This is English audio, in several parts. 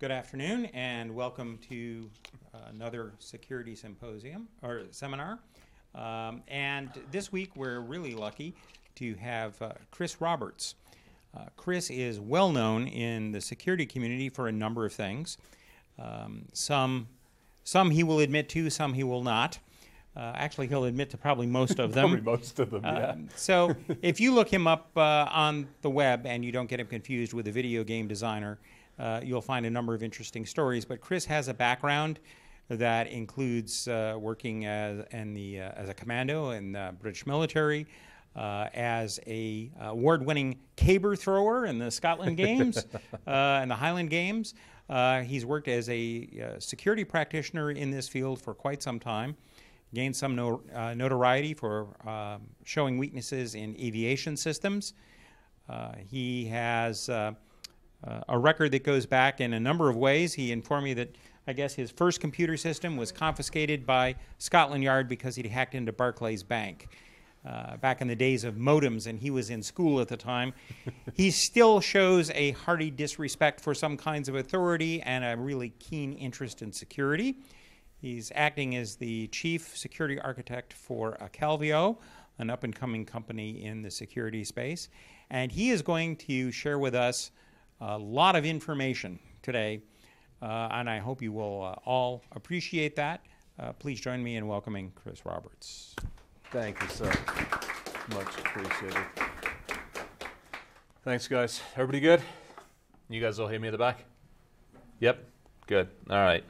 Good afternoon, and welcome to uh, another security symposium or seminar. Um, and this week, we're really lucky to have uh, Chris Roberts. Uh, Chris is well known in the security community for a number of things. Um, some, some he will admit to, some he will not. Uh, actually, he'll admit to probably most of them. Probably most of them, yeah. Um, so if you look him up uh, on the web and you don't get him confused with a video game designer, uh, you'll find a number of interesting stories. But Chris has a background that includes uh, working as, in the, uh, as a commando in the British military, uh, as a award-winning caber thrower in the Scotland Games and the Highland Games. he's worked as a security practitioner in this field for quite some time gained some no, uh, notoriety for uh, showing weaknesses in aviation systems. Uh, he has uh, a record that goes back in a number of ways. He informed me that I guess his first computer system was confiscated by Scotland Yard because he'd hacked into Barclays Bank. Uh, back in the days of modems, and he was in school at the time. he still shows a hearty disrespect for some kinds of authority and a really keen interest in security. He's acting as the chief security architect for Calvio, an up and coming company in the security space. And he is going to share with us a lot of information today. Uh, and I hope you will uh, all appreciate that. Uh, please join me in welcoming Chris Roberts. Thank you, sir. Much appreciated. Thanks, guys. Everybody good? You guys all hear me at the back? Yep. Good. All right.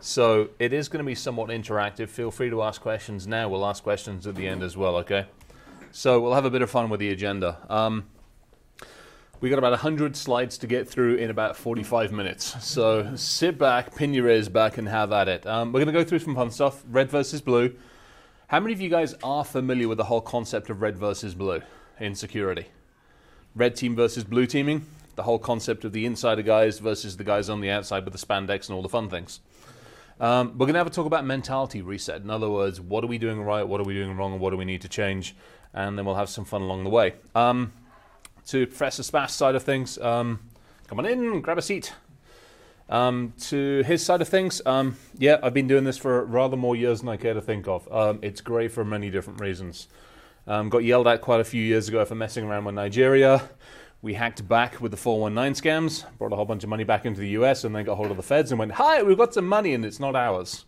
So it is going to be somewhat interactive. Feel free to ask questions now. We'll ask questions at the end as well, okay? So we'll have a bit of fun with the agenda. Um, we got about 100 slides to get through in about 45 minutes. So sit back, pin your ears back, and have at it. Um, we're going to go through some fun stuff red versus blue. How many of you guys are familiar with the whole concept of red versus blue in security? Red team versus blue teaming, the whole concept of the insider guys versus the guys on the outside with the spandex and all the fun things. Um, we're going to have a talk about mentality reset. In other words, what are we doing right, what are we doing wrong, and what do we need to change? And then we'll have some fun along the way. Um, to Professor Spaf's side of things, um, come on in, grab a seat. Um, to his side of things, um, yeah, I've been doing this for rather more years than I care to think of. Um, it's great for many different reasons. got yelled at quite a few years ago for messing around with Nigeria. We hacked back with the 419 scams, brought a whole bunch of money back into the US, and then got hold of the feds and went, Hi, we've got some money and it's not ours.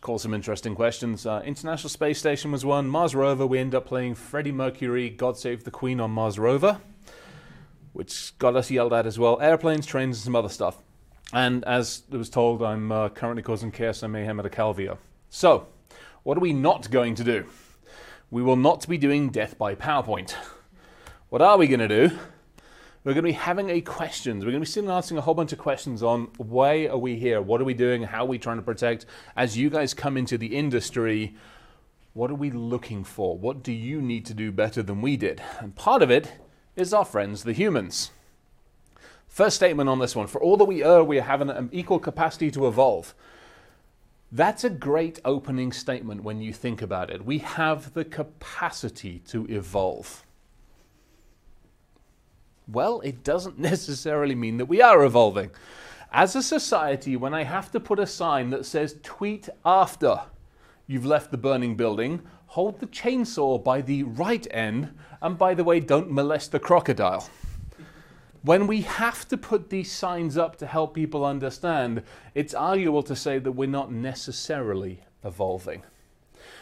Caused some interesting questions. Uh, International Space Station was one. Mars Rover, we end up playing Freddie Mercury, God Save the Queen on Mars Rover, which got us yelled at as well. Airplanes, trains, and some other stuff. And as it was told, I'm uh, currently causing chaos and mayhem at Acalvio. So, what are we not going to do? We will not be doing death by PowerPoint. What are we going to do? We're going to be having a questions. We're going to be sitting and answering a whole bunch of questions on why are we here? What are we doing? How are we trying to protect? As you guys come into the industry, what are we looking for? What do you need to do better than we did? And part of it is our friends, the humans. First statement on this one for all that we are, we have an equal capacity to evolve. That's a great opening statement when you think about it. We have the capacity to evolve. Well, it doesn't necessarily mean that we are evolving. As a society, when I have to put a sign that says tweet after you've left the burning building, hold the chainsaw by the right end, and by the way, don't molest the crocodile. When we have to put these signs up to help people understand, it's arguable to say that we're not necessarily evolving.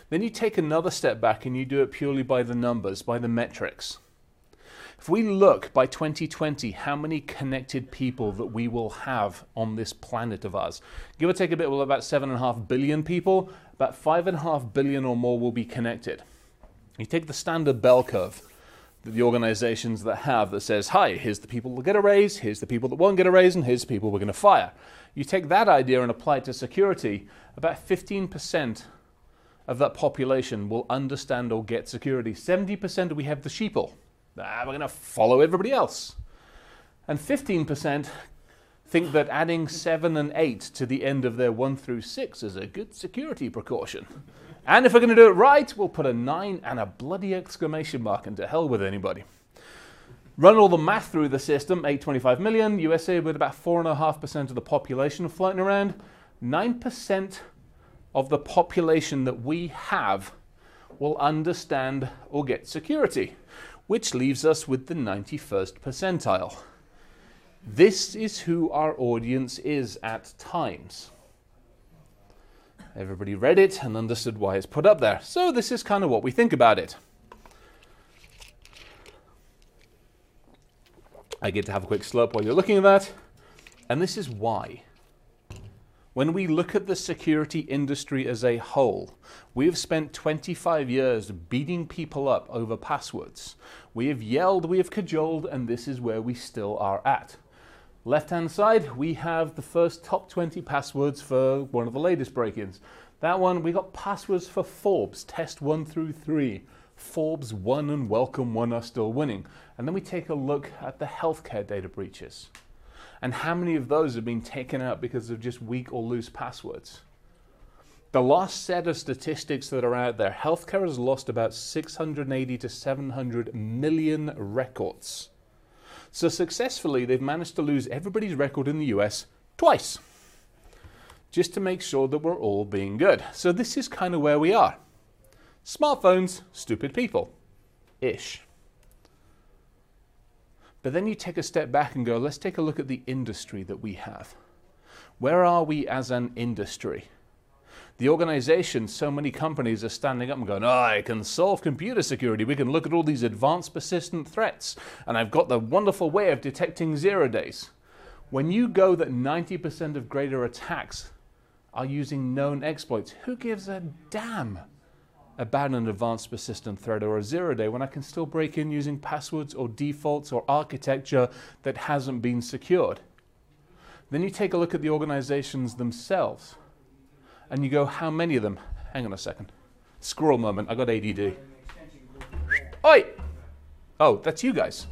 Then you take another step back and you do it purely by the numbers, by the metrics. If we look by 2020 how many connected people that we will have on this planet of ours, give or take a bit, well, about 7.5 billion people, about 5.5 billion or more will be connected. You take the standard bell curve that the organizations that have that says, hi, here's the people that get a raise, here's the people that won't get a raise, and here's the people we're going to fire. You take that idea and apply it to security, about 15% of that population will understand or get security. 70% we have the sheeple. Ah, we're going to follow everybody else. And 15% think that adding 7 and 8 to the end of their 1 through 6 is a good security precaution. And if we're going to do it right, we'll put a 9 and a bloody exclamation mark and to hell with anybody. Run all the math through the system 825 million, USA with about 4.5% of the population floating around. 9% of the population that we have will understand or get security, which leaves us with the 91st percentile. This is who our audience is at times. Everybody read it and understood why it's put up there. So, this is kind of what we think about it. I get to have a quick slurp while you're looking at that. And this is why. When we look at the security industry as a whole, we have spent 25 years beating people up over passwords. We have yelled, we have cajoled, and this is where we still are at. Left hand side, we have the first top 20 passwords for one of the latest break ins. That one, we got passwords for Forbes, test one through three. Forbes 1 and Welcome 1 are still winning. And then we take a look at the healthcare data breaches. And how many of those have been taken out because of just weak or loose passwords? The last set of statistics that are out there, healthcare has lost about 680 to 700 million records. So successfully, they've managed to lose everybody's record in the US twice, just to make sure that we're all being good. So this is kind of where we are. Smartphones, stupid people, ish. But then you take a step back and go, let's take a look at the industry that we have. Where are we as an industry? the organization, so many companies are standing up and going, oh, I can solve computer security. We can look at all these advanced persistent threats. And I've got the wonderful way of detecting zero days. When you go that 90% of greater attacks are using known exploits, who gives a damn about an advanced persistent threat or a zero day when I can still break in using passwords or defaults or architecture that hasn't been secured? Then you take a look at the organizations themselves and you go, how many of them? Hang on a second. Squirrel moment, I got ADD. Oi! Oh, that's you guys.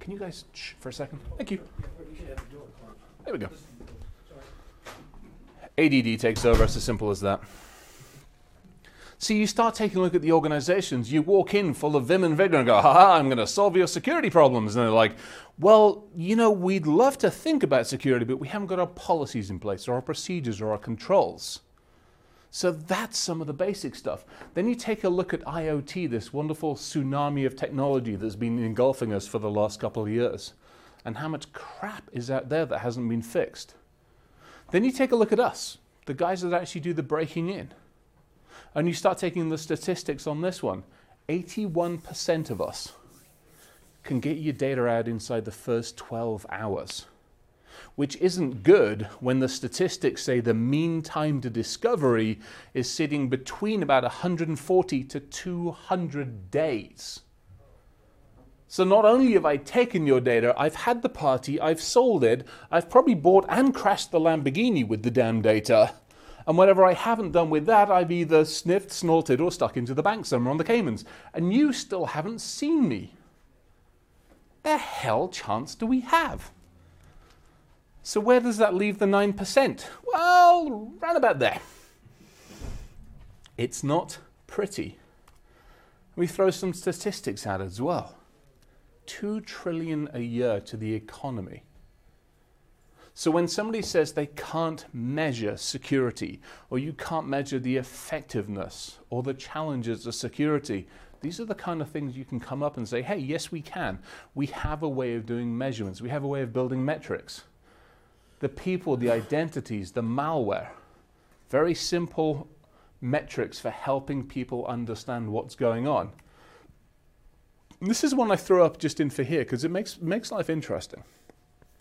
Can you guys shh for a second? Thank you. There we go. ADD takes over, it's as simple as that. See, you start taking a look at the organizations, you walk in full of vim and vigor and go, ha, I'm going to solve your security problems. And they're like, well, you know, we'd love to think about security, but we haven't got our policies in place or our procedures or our controls. So that's some of the basic stuff. Then you take a look at IoT, this wonderful tsunami of technology that's been engulfing us for the last couple of years, and how much crap is out there that hasn't been fixed. Then you take a look at us, the guys that actually do the breaking in. And you start taking the statistics on this one 81% of us can get your data out inside the first 12 hours, which isn't good when the statistics say the mean time to discovery is sitting between about 140 to 200 days. So not only have I taken your data, I've had the party, I've sold it, I've probably bought and crashed the Lamborghini with the damn data. And whatever I haven't done with that, I've either sniffed, snorted, or stuck into the bank somewhere on the Caymans. And you still haven't seen me the hell chance do we have? So where does that leave the 9%? Well, round about there. It's not pretty. We throw some statistics out as well. 2 trillion a year to the economy. So when somebody says they can't measure security or you can't measure the effectiveness or the challenges of security, these are the kind of things you can come up and say, hey, yes, we can. We have a way of doing measurements, we have a way of building metrics. The people, the identities, the malware, very simple metrics for helping people understand what's going on. this is one I throw up just in for here because it makes, makes life interesting.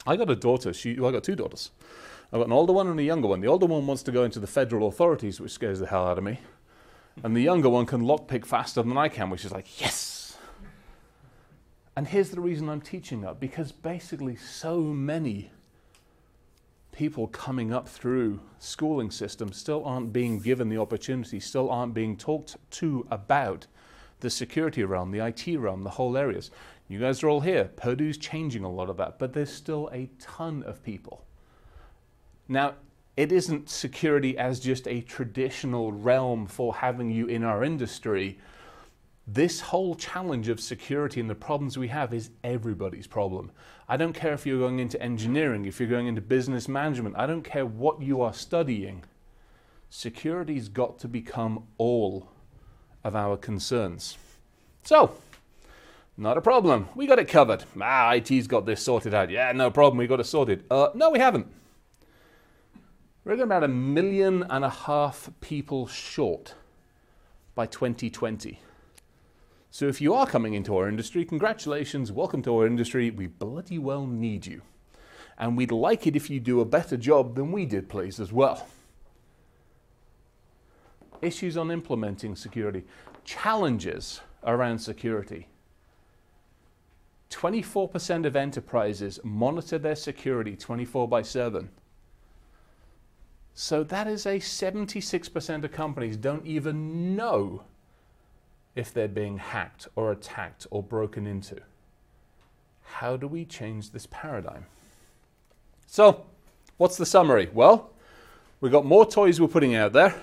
I got a daughter, she, well, I got two daughters. I've got an older one and a younger one. The older one wants to go into the federal authorities, which scares the hell out of me. And the younger one can lockpick faster than I can, which is like, yes! And here's the reason I'm teaching that because basically, so many people coming up through schooling systems still aren't being given the opportunity, still aren't being talked to about the security realm, the IT realm, the whole areas. You guys are all here. Purdue's changing a lot of that, but there's still a ton of people. Now, it isn't security as just a traditional realm for having you in our industry. This whole challenge of security and the problems we have is everybody's problem. I don't care if you're going into engineering, if you're going into business management, I don't care what you are studying. Security's got to become all of our concerns. So, not a problem. We got it covered. Ah, IT's got this sorted out. Yeah, no problem. We got it sorted. Uh, no, we haven't. We're going about a million and a half people short by 2020. So if you are coming into our industry, congratulations, welcome to our industry. We bloody well need you. And we'd like it if you do a better job than we did, please, as well. Issues on implementing security, challenges around security. 24% of enterprises monitor their security 24 by 7. So that is a 76% of companies don't even know if they're being hacked or attacked or broken into. How do we change this paradigm? So, what's the summary? Well, we've got more toys we're putting out there.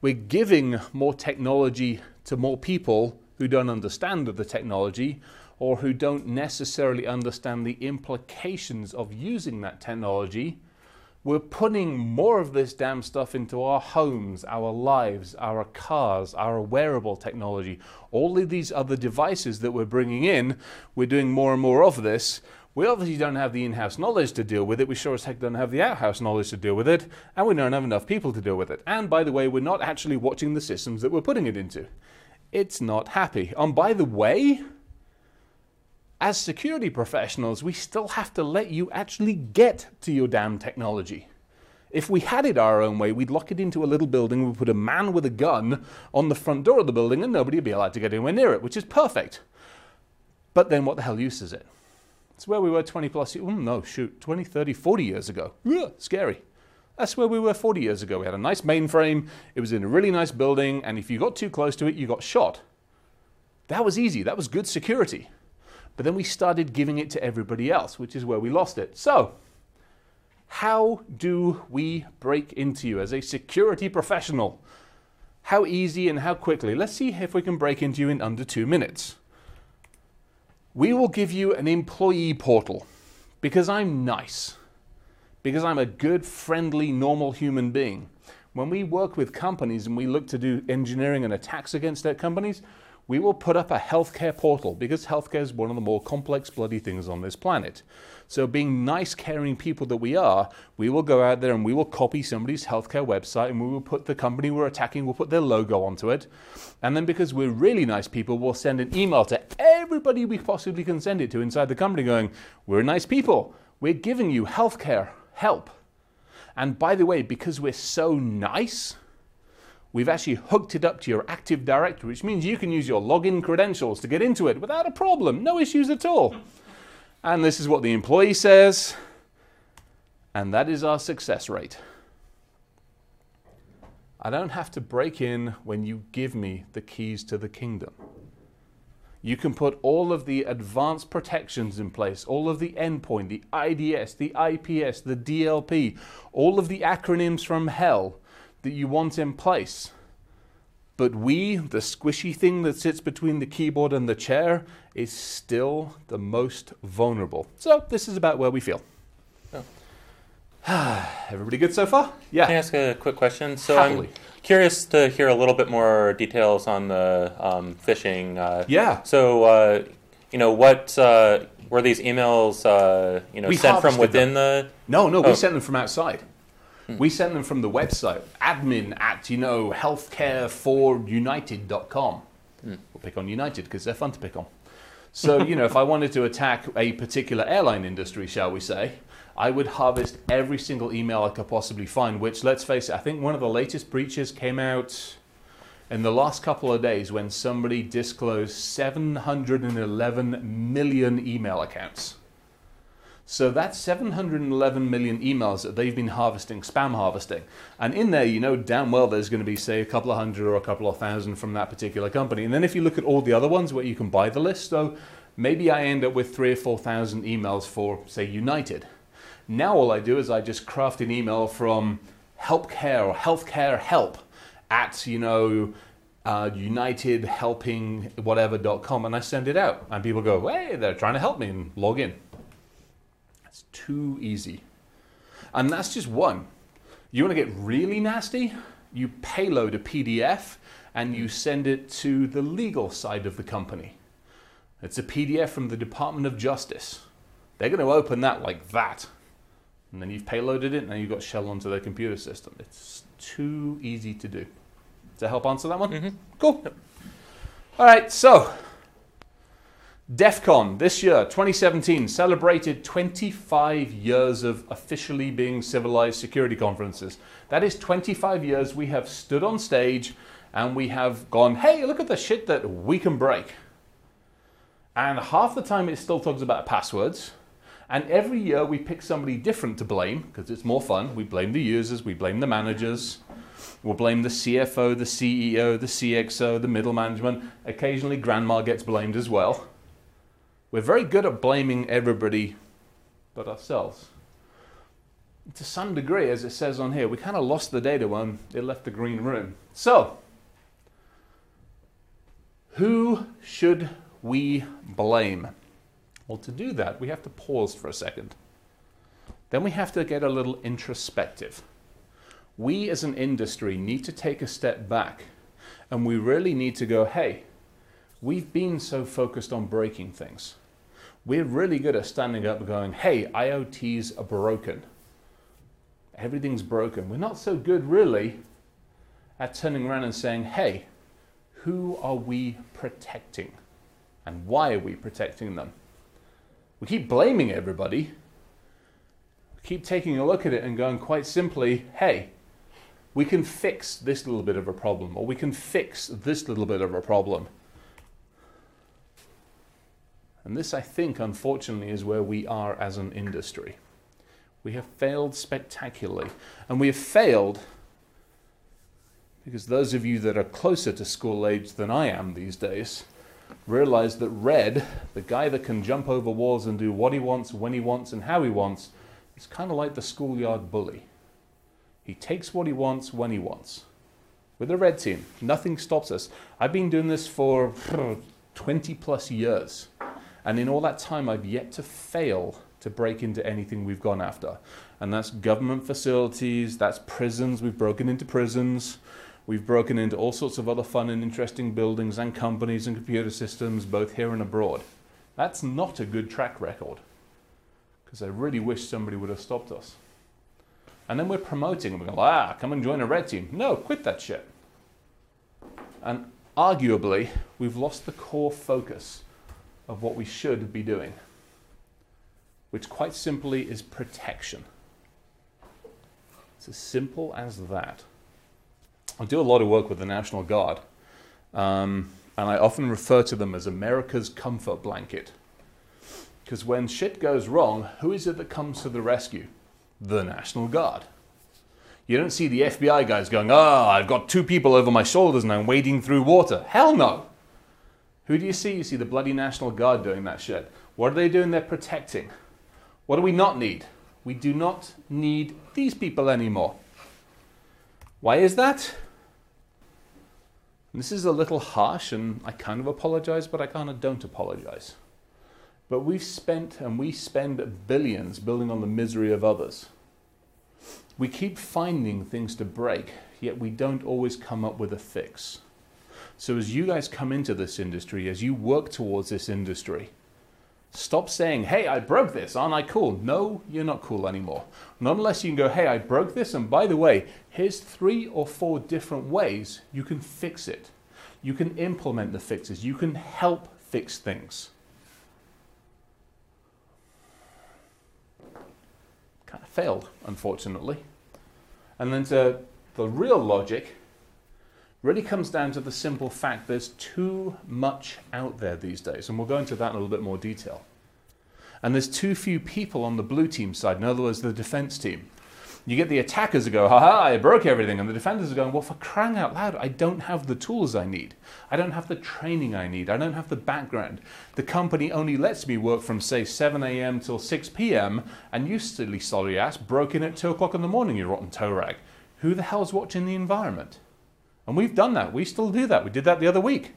We're giving more technology to more people who don't understand the technology or who don't necessarily understand the implications of using that technology we're putting more of this damn stuff into our homes, our lives, our cars, our wearable technology. All of these other devices that we're bringing in, we're doing more and more of this. We obviously don't have the in house knowledge to deal with it. We sure as heck don't have the out house knowledge to deal with it. And we don't have enough people to deal with it. And by the way, we're not actually watching the systems that we're putting it into. It's not happy. And by the way, as security professionals, we still have to let you actually get to your damn technology. If we had it our own way, we'd lock it into a little building, we'd put a man with a gun on the front door of the building, and nobody would be allowed to get anywhere near it, which is perfect. But then what the hell use is it? It's where we were 20 plus years, oh mm, no, shoot, 20, 30, 40 years ago. Ugh, scary. That's where we were 40 years ago. We had a nice mainframe, it was in a really nice building, and if you got too close to it, you got shot. That was easy, that was good security. But then we started giving it to everybody else, which is where we lost it. So, how do we break into you as a security professional? How easy and how quickly? Let's see if we can break into you in under two minutes. We will give you an employee portal because I'm nice, because I'm a good, friendly, normal human being. When we work with companies and we look to do engineering and attacks against their companies, we will put up a healthcare portal because healthcare is one of the more complex bloody things on this planet. So, being nice, caring people that we are, we will go out there and we will copy somebody's healthcare website and we will put the company we're attacking, we'll put their logo onto it. And then, because we're really nice people, we'll send an email to everybody we possibly can send it to inside the company going, We're nice people. We're giving you healthcare help. And by the way, because we're so nice, we've actually hooked it up to your Active Directory, which means you can use your login credentials to get into it without a problem, no issues at all. And this is what the employee says, and that is our success rate. I don't have to break in when you give me the keys to the kingdom. You can put all of the advanced protections in place, all of the endpoint, the IDS, the IPS, the DLP, all of the acronyms from hell that you want in place. But we, the squishy thing that sits between the keyboard and the chair, is still the most vulnerable. So this is about where we feel. Oh. Everybody good so far? Yeah. Can I ask a quick question? So Happily. I'm curious to hear a little bit more details on the um, phishing. Uh, yeah. So, uh, you know, what uh, were these emails? Uh, you know, we sent from within them. the? No, no, oh. we sent them from outside. Hmm. We sent them from the website, admin at, you know, healthcareforunited.com. Hmm. We'll pick on United because they're fun to pick on. So, you know, if I wanted to attack a particular airline industry, shall we say, I would harvest every single email I could possibly find, which, let's face it, I think one of the latest breaches came out in the last couple of days when somebody disclosed 711 million email accounts. So that's 711 million emails that they've been harvesting, spam harvesting. And in there, you know damn well there's going to be, say, a couple of hundred or a couple of thousand from that particular company. And then if you look at all the other ones where you can buy the list, so maybe I end up with three or 4,000 emails for, say, United. Now all I do is I just craft an email from healthcare or healthcare help at, you know, uh, United helping whatever.com and I send it out. And people go, hey, they're trying to help me and log in. It's too easy. And that's just one. You want to get really nasty? You payload a PDF and you send it to the legal side of the company. It's a PDF from the Department of Justice. They're going to open that like that. And then you've payloaded it and then you've got shell onto their computer system. It's too easy to do. Does that help answer that one? Mhm. Cool. All right, so DEF CON this year, 2017, celebrated 25 years of officially being civilized security conferences. That is 25 years we have stood on stage and we have gone, hey, look at the shit that we can break. And half the time it still talks about passwords. And every year we pick somebody different to blame because it's more fun. We blame the users, we blame the managers, we'll blame the CFO, the CEO, the CXO, the middle management. Occasionally, grandma gets blamed as well. We're very good at blaming everybody but ourselves. To some degree, as it says on here, we kind of lost the data when it left the green room. So, who should we blame? Well, to do that, we have to pause for a second. Then we have to get a little introspective. We as an industry need to take a step back and we really need to go, hey, we've been so focused on breaking things. We're really good at standing up and going, hey, IoTs are broken. Everything's broken. We're not so good, really, at turning around and saying, hey, who are we protecting? And why are we protecting them? We keep blaming everybody. We keep taking a look at it and going quite simply, hey, we can fix this little bit of a problem, or we can fix this little bit of a problem. And this, I think, unfortunately, is where we are as an industry. We have failed spectacularly. And we have failed because those of you that are closer to school age than I am these days realize that Red, the guy that can jump over walls and do what he wants, when he wants, and how he wants, is kind of like the schoolyard bully. He takes what he wants when he wants. With the red team, nothing stops us. I've been doing this for 20 plus years. And in all that time, I've yet to fail to break into anything we've gone after. And that's government facilities, that's prisons. We've broken into prisons. We've broken into all sorts of other fun and interesting buildings and companies and computer systems, both here and abroad. That's not a good track record. Because I really wish somebody would have stopped us. And then we're promoting and we're going, ah, come and join a red team. No, quit that shit. And arguably, we've lost the core focus of what we should be doing, which quite simply is protection. It's as simple as that. I do a lot of work with the National Guard, um, and I often refer to them as America's comfort blanket. Because when shit goes wrong, who is it that comes to the rescue? The National Guard. You don't see the FBI guys going, oh, I've got two people over my shoulders and I'm wading through water. Hell no. Who do you see? You see the bloody National Guard doing that shit. What are they doing? They're protecting. What do we not need? We do not need these people anymore. Why is that? This is a little harsh, and I kind of apologize, but I kind of don't apologize. But we've spent and we spend billions building on the misery of others. We keep finding things to break, yet we don't always come up with a fix. So, as you guys come into this industry, as you work towards this industry, stop saying, hey, I broke this, aren't I cool? No, you're not cool anymore. Not unless you can go, hey, I broke this, and by the way, here's three or four different ways you can fix it. You can implement the fixes, you can help fix things. Kind of failed, unfortunately. And then to the real logic really comes down to the simple fact there's too much out there these days, and we'll go into that in a little bit more detail. And there's too few people on the blue team side, in other words, the defense team. You get the attackers who go, haha, I broke everything. And the defenders are going, well, for crying out loud, I don't have the tools I need. I don't have the training I need. I don't have the background. The company only lets me work from, say, 7 a.m. till 6 p.m. And you silly sorry ass broke in at 2 o'clock in the morning, you rotten toe rag. Who the hell's watching the environment? And we've done that. We still do that. We did that the other week.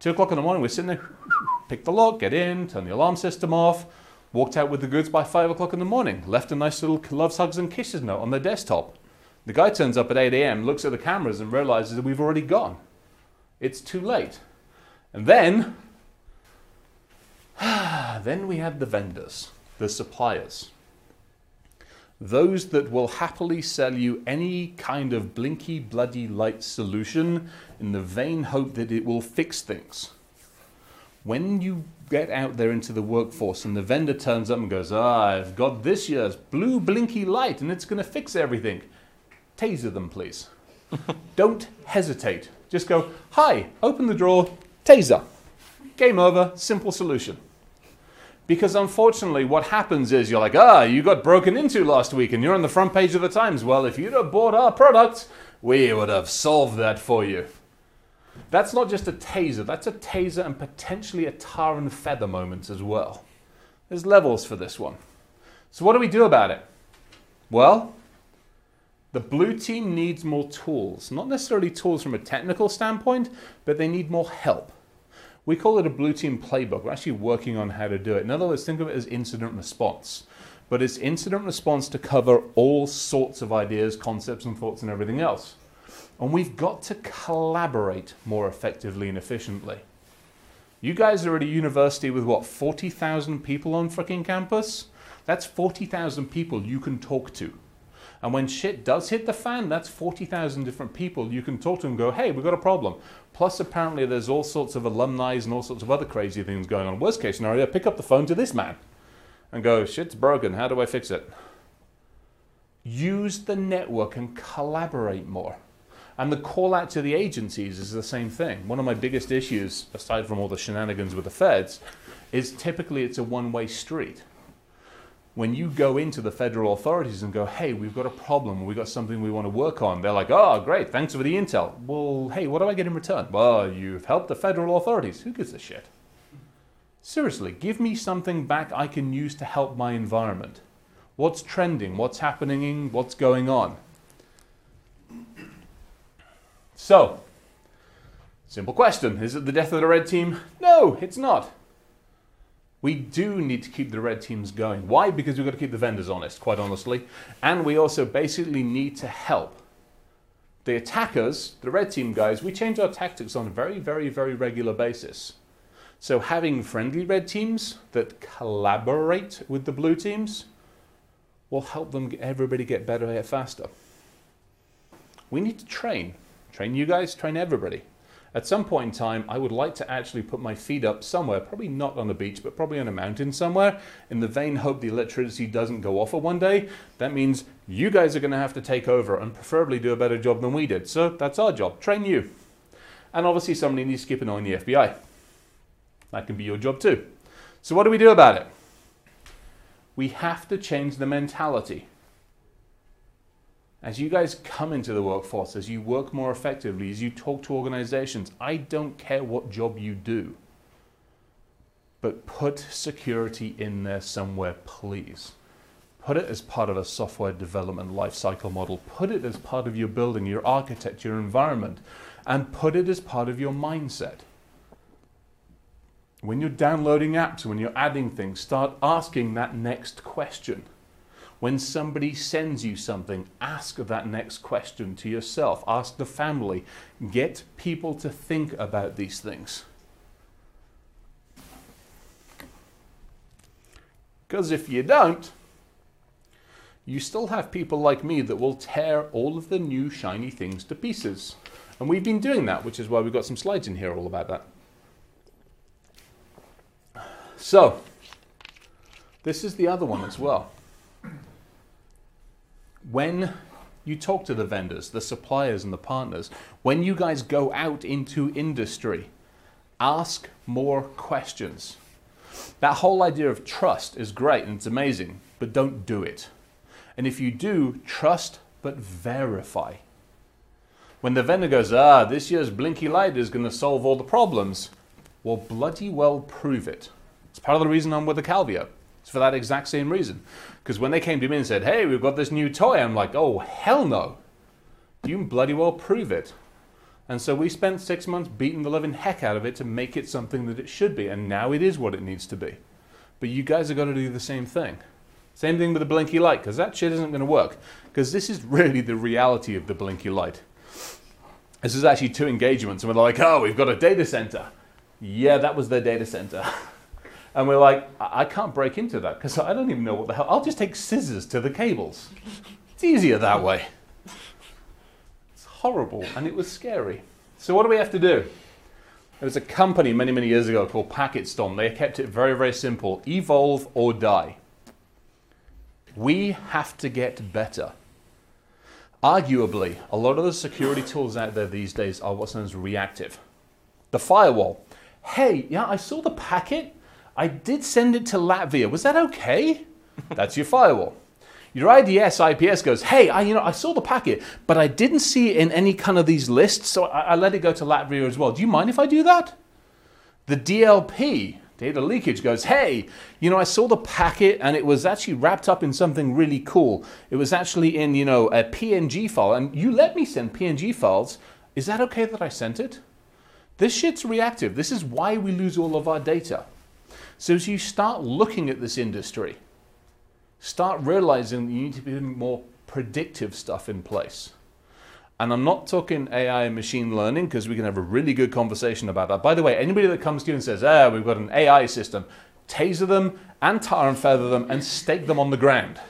Two o'clock in the morning, we're sitting there, pick the lock, get in, turn the alarm system off, walked out with the goods by five o'clock in the morning, left a nice little loves, hugs, and kisses note on their desktop. The guy turns up at 8 a.m., looks at the cameras, and realizes that we've already gone. It's too late. And then, then we have the vendors, the suppliers. Those that will happily sell you any kind of blinky, bloody light solution in the vain hope that it will fix things. When you get out there into the workforce and the vendor turns up and goes, ah, I've got this year's blue blinky light and it's going to fix everything, taser them, please. Don't hesitate. Just go, hi, open the drawer, taser. Game over, simple solution. Because unfortunately, what happens is you're like, ah, you got broken into last week and you're on the front page of the Times. Well, if you'd have bought our product, we would have solved that for you. That's not just a taser, that's a taser and potentially a tar and feather moment as well. There's levels for this one. So, what do we do about it? Well, the blue team needs more tools. Not necessarily tools from a technical standpoint, but they need more help. We call it a blue team playbook. We're actually working on how to do it. In other words, think of it as incident response. But it's incident response to cover all sorts of ideas, concepts, and thoughts, and everything else. And we've got to collaborate more effectively and efficiently. You guys are at a university with what, 40,000 people on fucking campus? That's 40,000 people you can talk to. And when shit does hit the fan, that's 40,000 different people you can talk to and go, hey, we've got a problem. Plus, apparently, there's all sorts of alumni and all sorts of other crazy things going on. Worst case scenario, pick up the phone to this man and go, shit's broken. How do I fix it? Use the network and collaborate more. And the call out to the agencies is the same thing. One of my biggest issues, aside from all the shenanigans with the feds, is typically it's a one way street when you go into the federal authorities and go, hey, we've got a problem, we've got something we want to work on, they're like, oh, great, thanks for the intel. Well, hey, what do I get in return? Well, you've helped the federal authorities. Who gives a shit? Seriously, give me something back I can use to help my environment. What's trending? What's happening? What's going on? So, simple question Is it the death of the red team? No, it's not we do need to keep the red teams going. Why? Because we've got to keep the vendors honest, quite honestly. And we also basically need to help the attackers, the red team guys, we change our tactics on a very, very, very regular basis. So having friendly red teams that collaborate with the blue teams will help them everybody get better faster. We need to train. Train you guys, train everybody. At some point in time, I would like to actually put my feet up somewhere, probably not on the beach, but probably on a mountain somewhere, in the vain hope the electricity doesn't go off one day. That means you guys are going to have to take over and preferably do a better job than we did. So that's our job train you. And obviously, somebody needs to keep an eye on the FBI. That can be your job too. So, what do we do about it? We have to change the mentality as you guys come into the workforce, as you work more effectively, as you talk to organizations, I don't care what job you do, but put security in there somewhere, please. Put it as part of a software development lifecycle model. Put it as part of your building, your architecture, your environment, and put it as part of your mindset. When you're downloading apps, when you're adding things, start asking that next question. When somebody sends you something, ask that next question to yourself, ask the family, get people to think about these things. Because if you don't, you still have people like me that will tear all of the new shiny things to pieces. And we've been doing that, which is why we've got some slides in here all about that. So, this is the other one as well when you talk to the vendors, the suppliers, and the partners, when you guys go out into industry, ask more questions. That whole idea of trust is great and it's amazing, but don't do it. And if you do, trust but verify. When the vendor goes, ah, this year's blinky light is going to solve all the problems, well, bloody well prove it. It's part of the reason I'm with the Calvio. It's for that exact same reason. Because when they came to me and said, hey, we've got this new toy, I'm like, oh, hell no. You bloody well prove it. And so we spent six months beating the living heck out of it to make it something that it should be. And now it is what it needs to be. But you guys are going to do the same thing. Same thing with the blinky light, because that shit isn't going to work. Because this is really the reality of the blinky light. This is actually two engagements, and we're like, oh, we've got a data center. Yeah, that was their data center. and we're like, I, I can't break into that because I don't even know what the hell. I'll just take scissors to the cables. It's easier that way. It's horrible, and it was scary. So, what do we have to do? There was a company many, many years ago called PacketStorm. They kept it very, very simple evolve or die. We have to get better. Arguably, a lot of the security tools out there these days are what's known as reactive. The firewall. Hey, yeah, I saw the packet. I did send it to Latvia. Was that okay? That's your firewall. Your IDS IPS goes, hey, I, you know, I saw the packet, but I didn't see it in any kind of these lists, so I, I let it go to Latvia as well. Do you mind if I do that? The DLP, data leakage, goes, hey, you know, I saw the packet and it was actually wrapped up in something really cool. It was actually in, you know, a PNG file, and you let me send PNG files. Is that okay that I sent it? This shit's reactive. This is why we lose all of our data. So as you start looking at this industry, start realizing that you need to be more predictive stuff in place. And I'm not talking AI and machine learning because we can have a really good conversation about that. By the way, anybody that comes to you and says, ah, we've got an AI system, taser them and tar and feather them and stake them on the ground.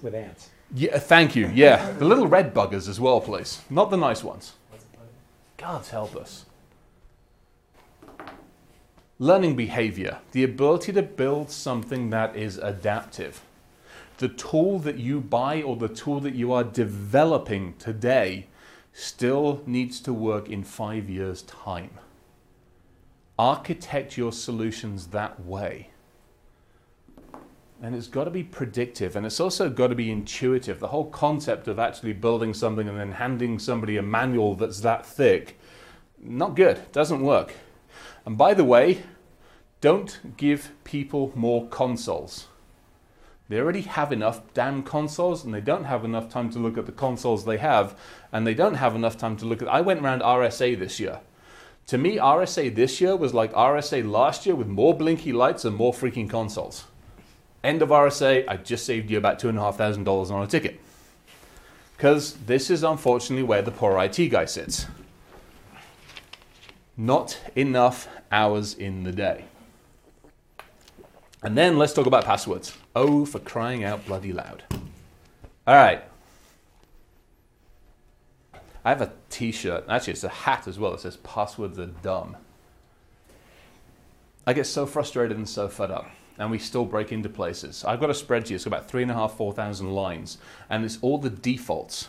With ants. Yeah, thank you. Yeah, the little red buggers as well, please. Not the nice ones. God help us. Learning behavior, the ability to build something that is adaptive. The tool that you buy or the tool that you are developing today still needs to work in five years' time. Architect your solutions that way. And it's got to be predictive and it's also got to be intuitive. The whole concept of actually building something and then handing somebody a manual that's that thick, not good, doesn't work. And by the way, don't give people more consoles. They already have enough damn consoles and they don't have enough time to look at the consoles they have and they don't have enough time to look at I went around RSA this year. To me RSA this year was like RSA last year with more blinky lights and more freaking consoles. End of RSA, I just saved you about two and a half thousand dollars on a ticket. Because this is unfortunately where the poor IT guy sits. Not enough hours in the day. And then let's talk about passwords. Oh, for crying out bloody loud. All right. I have a t shirt. Actually, it's a hat as well It says passwords are dumb. I get so frustrated and so fed up, and we still break into places. I've got a spreadsheet, it's about three and a half, four thousand lines, and it's all the defaults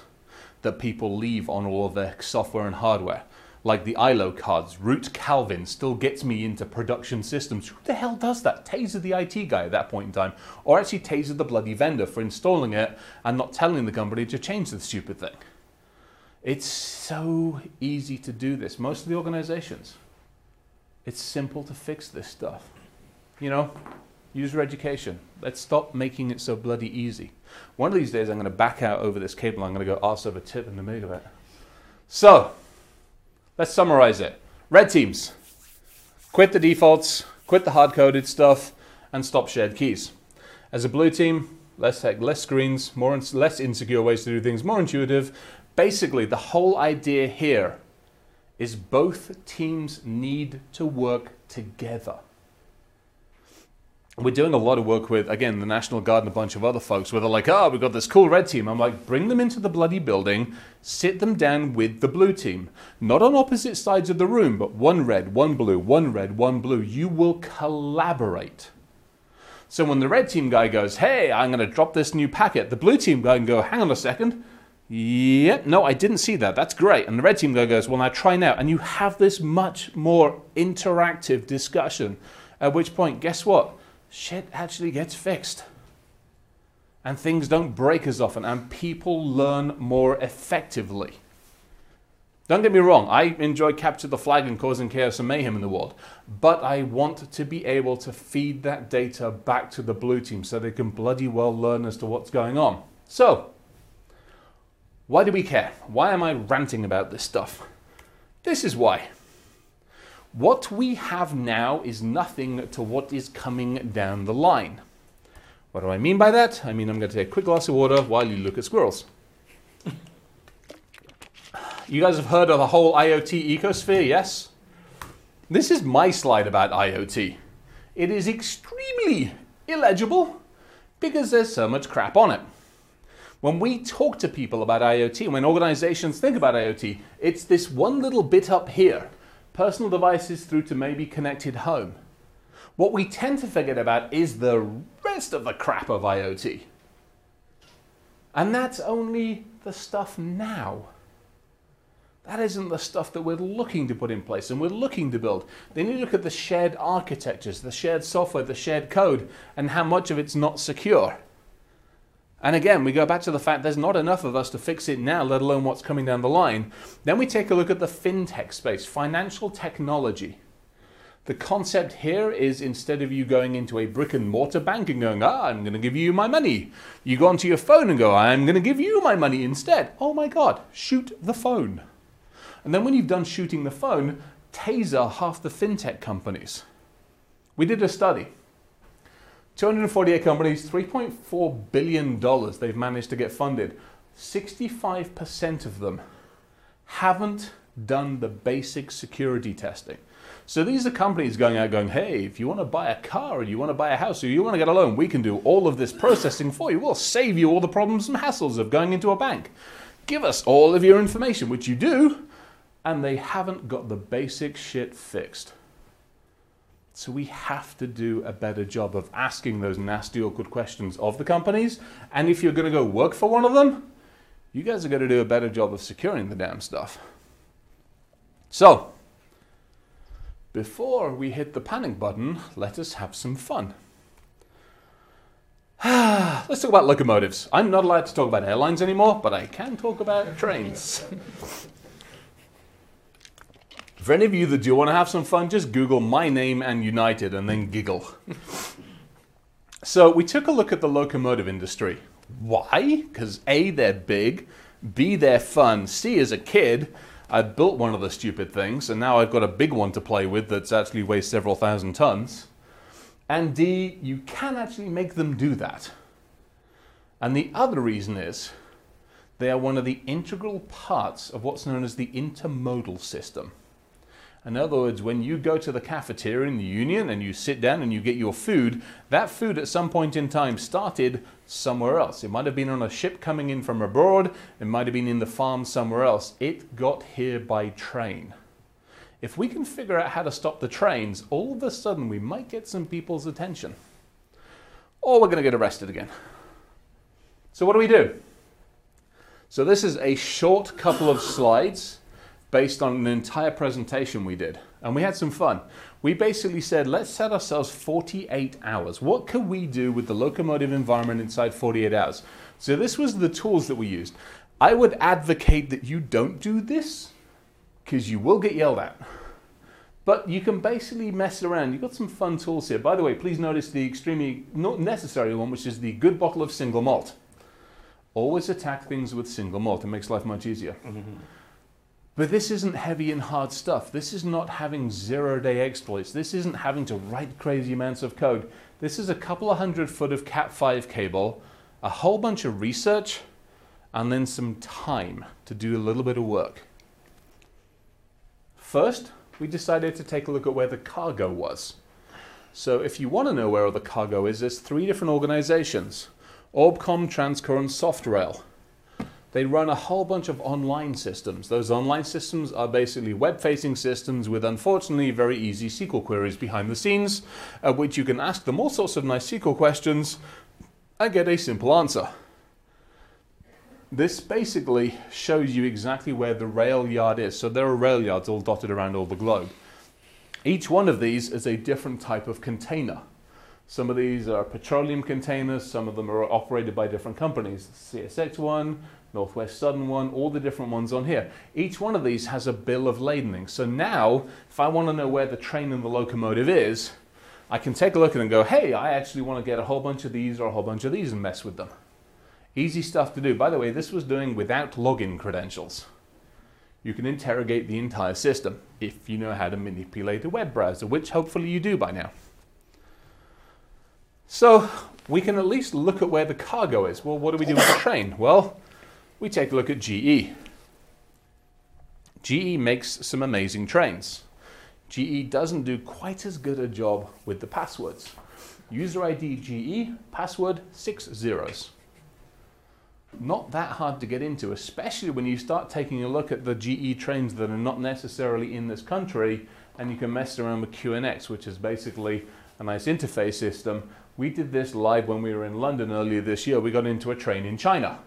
that people leave on all of their software and hardware like the ILO cards, Root Calvin still gets me into production systems. Who the hell does that? Taser the IT guy at that point in time, or actually taser the bloody vendor for installing it and not telling the company to change the stupid thing. It's so easy to do this. Most of the organizations, it's simple to fix this stuff. You know, user education. Let's stop making it so bloody easy. One of these days, I'm going to back out over this cable. I'm going to go arse over tip in the middle of it. So, Let's summarize it. Red teams, quit the defaults, quit the hard coded stuff, and stop shared keys. As a blue team, less tech, less screens, more less insecure ways to do things, more intuitive. Basically, the whole idea here is both teams need to work together we're doing a lot of work with again the National Guard and a bunch of other folks where they're like, oh, we've got this cool red team. I'm like, bring them into the bloody building, sit them down with the blue team, not on opposite sides of the room, but one red, one blue, one red, one blue. You will collaborate. So when the red team guy goes, hey, I'm going to drop this new packet, the blue team guy can go, hang on a second. Yep, no, I didn't see that. That's great. And the red team guy goes, well, now try now. And you have this much more interactive discussion. At which point, guess what? Shit actually gets fixed. And things don't break as often, and people learn more effectively. Don't get me wrong, I enjoy capture the flag and causing chaos and mayhem in the world, but I want to be able to feed that data back to the blue team so they can bloody well learn as to what's going on. So, why do we care? Why am I ranting about this stuff? This is why. What we have now is nothing to what is coming down the line. What do I mean by that? I mean, I'm going to take a quick glass of water while you look at squirrels. you guys have heard of the whole IoT ecosphere, yes? This is my slide about IoT. It is extremely illegible because there's so much crap on it. When we talk to people about IoT, when organizations think about IoT, it's this one little bit up here personal devices through to maybe connected home. What we tend to forget about is the rest of the crap of IoT. And that's only the stuff now. That isn't the stuff that we're looking to put in place and we're looking to build. Then you look at the shared architectures, the shared software, the shared code, and how much of it's not secure. And again, we go back to the fact there's not enough of us to fix it now, let alone what's coming down the line. Then we take a look at the fintech space, financial technology. The concept here is instead of you going into a brick and mortar bank and going, ah, I'm going to give you my money, you go onto your phone and go, I'm going to give you my money instead. Oh my God, shoot the phone. And then when you've done shooting the phone, taser half the fintech companies. We did a study. 248 companies, $3.4 billion they've managed to get funded. 65% of them haven't done the basic security testing. So these are companies going out going, hey, if you want to buy a car or you want to buy a house or you want to get a loan, we can do all of this processing for you. We'll save you all the problems and hassles of going into a bank. Give us all of your information, which you do, and they haven't got the basic shit fixed. So we have to do a better job of asking those nasty, awkward questions of the companies. And if you're going to go work for one of them, you guys are going to do a better job of securing the damn stuff. So, before we hit the panic button, let us have some fun. Let's talk about locomotives. I'm not allowed to talk about airlines anymore, but I can talk about trains. For any of you that do want to have some fun, just Google my name and United and then giggle. so we took a look at the locomotive industry. Why? Because A, they're big, B, they're fun, C, as a kid, I built one of the stupid things, and now I've got a big one to play with that's actually weighs several thousand tons. And D, you can actually make them do that. And the other reason is they are one of the integral parts of what's known as the intermodal system. In other words, when you go to the cafeteria in the union and you sit down and you get your food, that food at some point in time started somewhere else. It might have been on a ship coming in from abroad, it might have been in the farm somewhere else. It got here by train. If we can figure out how to stop the trains, all of a sudden we might get some people's attention. Or we're going to get arrested again. So, what do we do? So, this is a short couple of slides based on an entire presentation we did. And we had some fun. We basically said, let's set ourselves 48 hours. What can we do with the locomotive environment inside 48 hours? So this was the tools that we used. I would advocate that you don't do this because you will get yelled at. But you can basically mess around. You've got some fun tools here. By the way, please notice the extremely not necessary one, which is the good bottle of single malt. Always attack things with single malt. It makes life much easier. Mm-hmm. But this isn't heavy and hard stuff. This is not having zero day exploits. This isn't having to write crazy amounts of code. This is a couple of hundred foot of Cat5 cable, a whole bunch of research, and then some time to do a little bit of work. First, we decided to take a look at where the cargo was. So if you want to know where all the cargo is, there's three different organizations. ORBCOMM, Transco, and SoftRail they run a whole bunch of online systems. Those online systems are basically web facing systems with unfortunately very easy SQL queries behind the scenes, at which you can ask them all sorts of nice SQL questions and get a simple answer. This basically shows you exactly where the rail yard is. So there are rail yards all dotted around all the globe. Each one of these is a different type of container. Some of these are petroleum containers, some of them are operated by different companies. CSX one, Northwest Southern one, all the different ones on here. Each one of these has a bill of ladening. So now, if I want to know where the train and the locomotive is, I can take a look at and go, hey, I actually want to get a whole bunch of these or a whole bunch of these and mess with them. Easy stuff to do. By the way, this was doing without login credentials. You can interrogate the entire system if you know how to manipulate a web browser, which hopefully you do by now. So we can at least look at where the cargo is. Well, what do we do with the train? Well, we take a look at GE. GE makes some amazing trains. GE doesn't do quite as good a job with the passwords. User ID GE, password six zeros. Not that hard to get into, especially when you start taking a look at the GE trains that are not necessarily in this country, and you can mess around with QNX, which is basically a nice interface system. We did this live when we were in London earlier this year. We got into a train in China.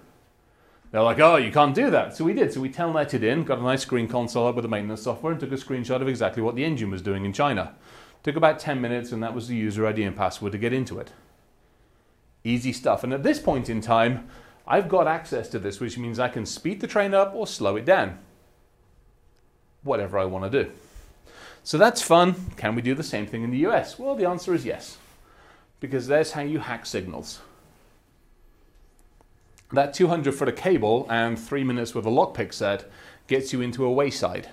They're like, oh, you can't do that. So we did. So we telneted in, got a nice screen console up with the maintenance software, and took a screenshot of exactly what the engine was doing in China. Took about 10 minutes, and that was the user ID and password to get into it. Easy stuff. And at this point in time, I've got access to this, which means I can speed the train up or slow it down. Whatever I want to do. So that's fun. Can we do the same thing in the US? Well, the answer is yes, because there's how you hack signals. That 200 foot of cable and three minutes with a lockpick set gets you into a wayside.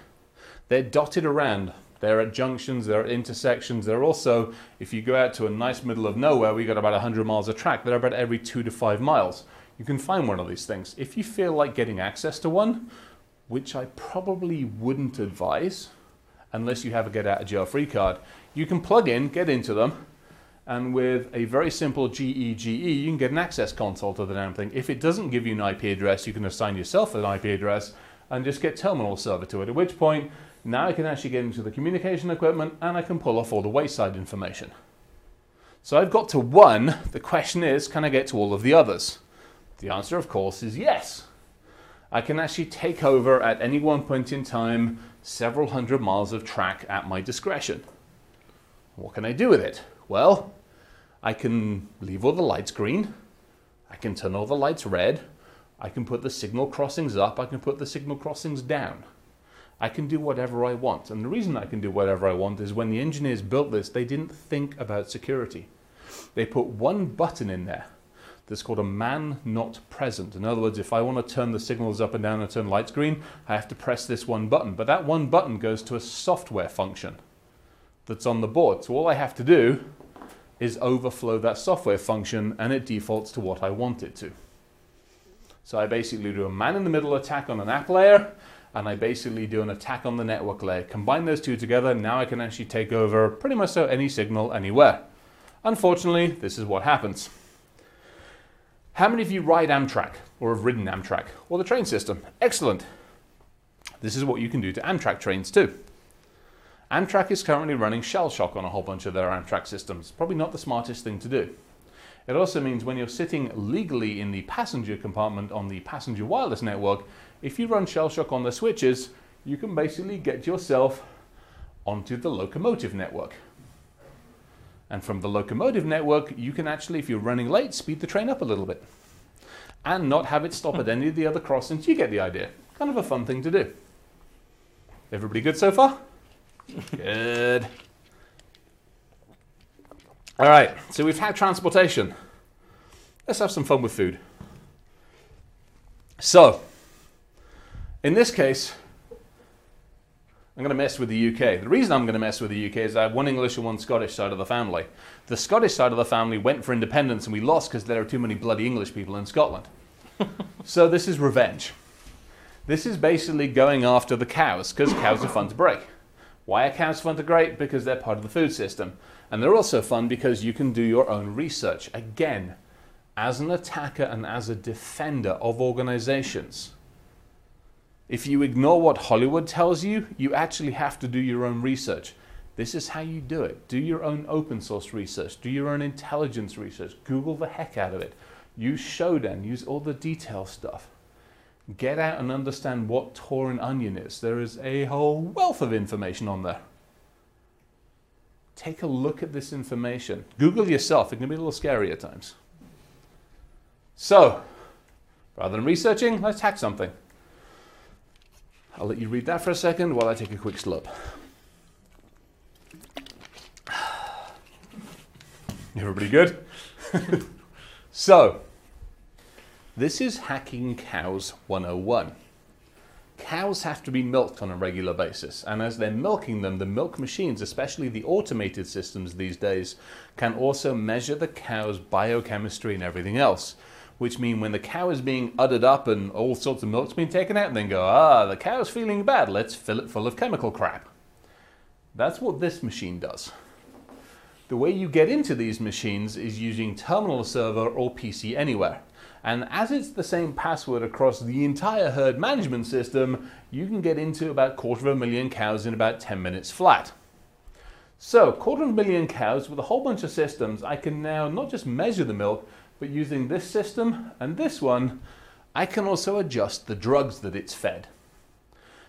They're dotted around. They're at junctions, they're at intersections. They're also, if you go out to a nice middle of nowhere, we got about 100 miles of track. They're about every two to five miles. You can find one of these things. If you feel like getting access to one, which I probably wouldn't advise unless you have a get out of jail free card, you can plug in, get into them, and with a very simple GEGE, you can get an access console to the damn thing. If it doesn't give you an IP address, you can assign yourself an IP address and just get terminal server to it. At which point, now I can actually get into the communication equipment and I can pull off all the wayside information. So I've got to one. The question is, can I get to all of the others? The answer, of course, is yes. I can actually take over at any one point in time several hundred miles of track at my discretion. What can I do with it? Well, I can leave all the lights green. I can turn all the lights red. I can put the signal crossings up. I can put the signal crossings down. I can do whatever I want. And the reason I can do whatever I want is when the engineers built this, they didn't think about security. They put one button in there that's called a man not present. In other words, if I want to turn the signals up and down and turn lights green, I have to press this one button. But that one button goes to a software function that's on the board. So all I have to do is overflow that software function and it defaults to what I want it to. So I basically do a man in the middle attack on an app layer and I basically do an attack on the network layer. Combine those two together, now I can actually take over pretty much so any signal anywhere. Unfortunately, this is what happens. How many of you ride Amtrak or have ridden Amtrak or the train system? Excellent. This is what you can do to Amtrak trains too. Amtrak is currently running shell shock on a whole bunch of their Amtrak systems. Probably not the smartest thing to do. It also means when you're sitting legally in the passenger compartment on the passenger wireless network, if you run shell shock on the switches, you can basically get yourself onto the locomotive network. And from the locomotive network, you can actually, if you're running late, speed the train up a little bit and not have it stop at any of the other crossings. You get the idea. Kind of a fun thing to do. Everybody good so far? Good. All right, so we've had transportation. Let's have some fun with food. So, in this case, I'm going to mess with the UK. The reason I'm going to mess with the UK is I have one English and one Scottish side of the family. The Scottish side of the family went for independence and we lost because there are too many bloody English people in Scotland. so this is revenge. This is basically going after the cows because cows are fun to break. Why are cows fun to break? Because they're part of the food system. And they're also fun because you can do your own research. Again, as an attacker and as a defender of organizations. If you ignore what Hollywood tells you, you actually have to do your own research. This is how you do it. Do your own open source research, do your own intelligence research, Google the heck out of it. Use Shodan, use all the detail stuff. Get out and understand what Tor and Onion is. There is a whole wealth of information on there. Take a look at this information. Google yourself, it can be a little scary at times. So, rather than researching, let's hack something. I'll let you read that for a second while I take a quick slurp. Everybody good? so, this is Hacking Cows 101. cows have to be milked on a regular basis. And as they're milking them, the milk machines, especially the automated systems these days, can also measure the cow's biochemistry and everything else. Which mean when the cow is being uddered up and all sorts of milk's being taken out, and then go, ah, the cow's feeling bad, let's fill it full of chemical crap. That's what this machine does. The way you get into these machines is using Terminal Server or PC Anywhere. And as it's the same password across the entire herd management system, you can get into about quarter of a million cows in about 10 minutes flat. So, quarter of a million cows with a whole bunch of systems, I can now not just measure the milk, but using this system and this one, I can also adjust the drugs that it's fed.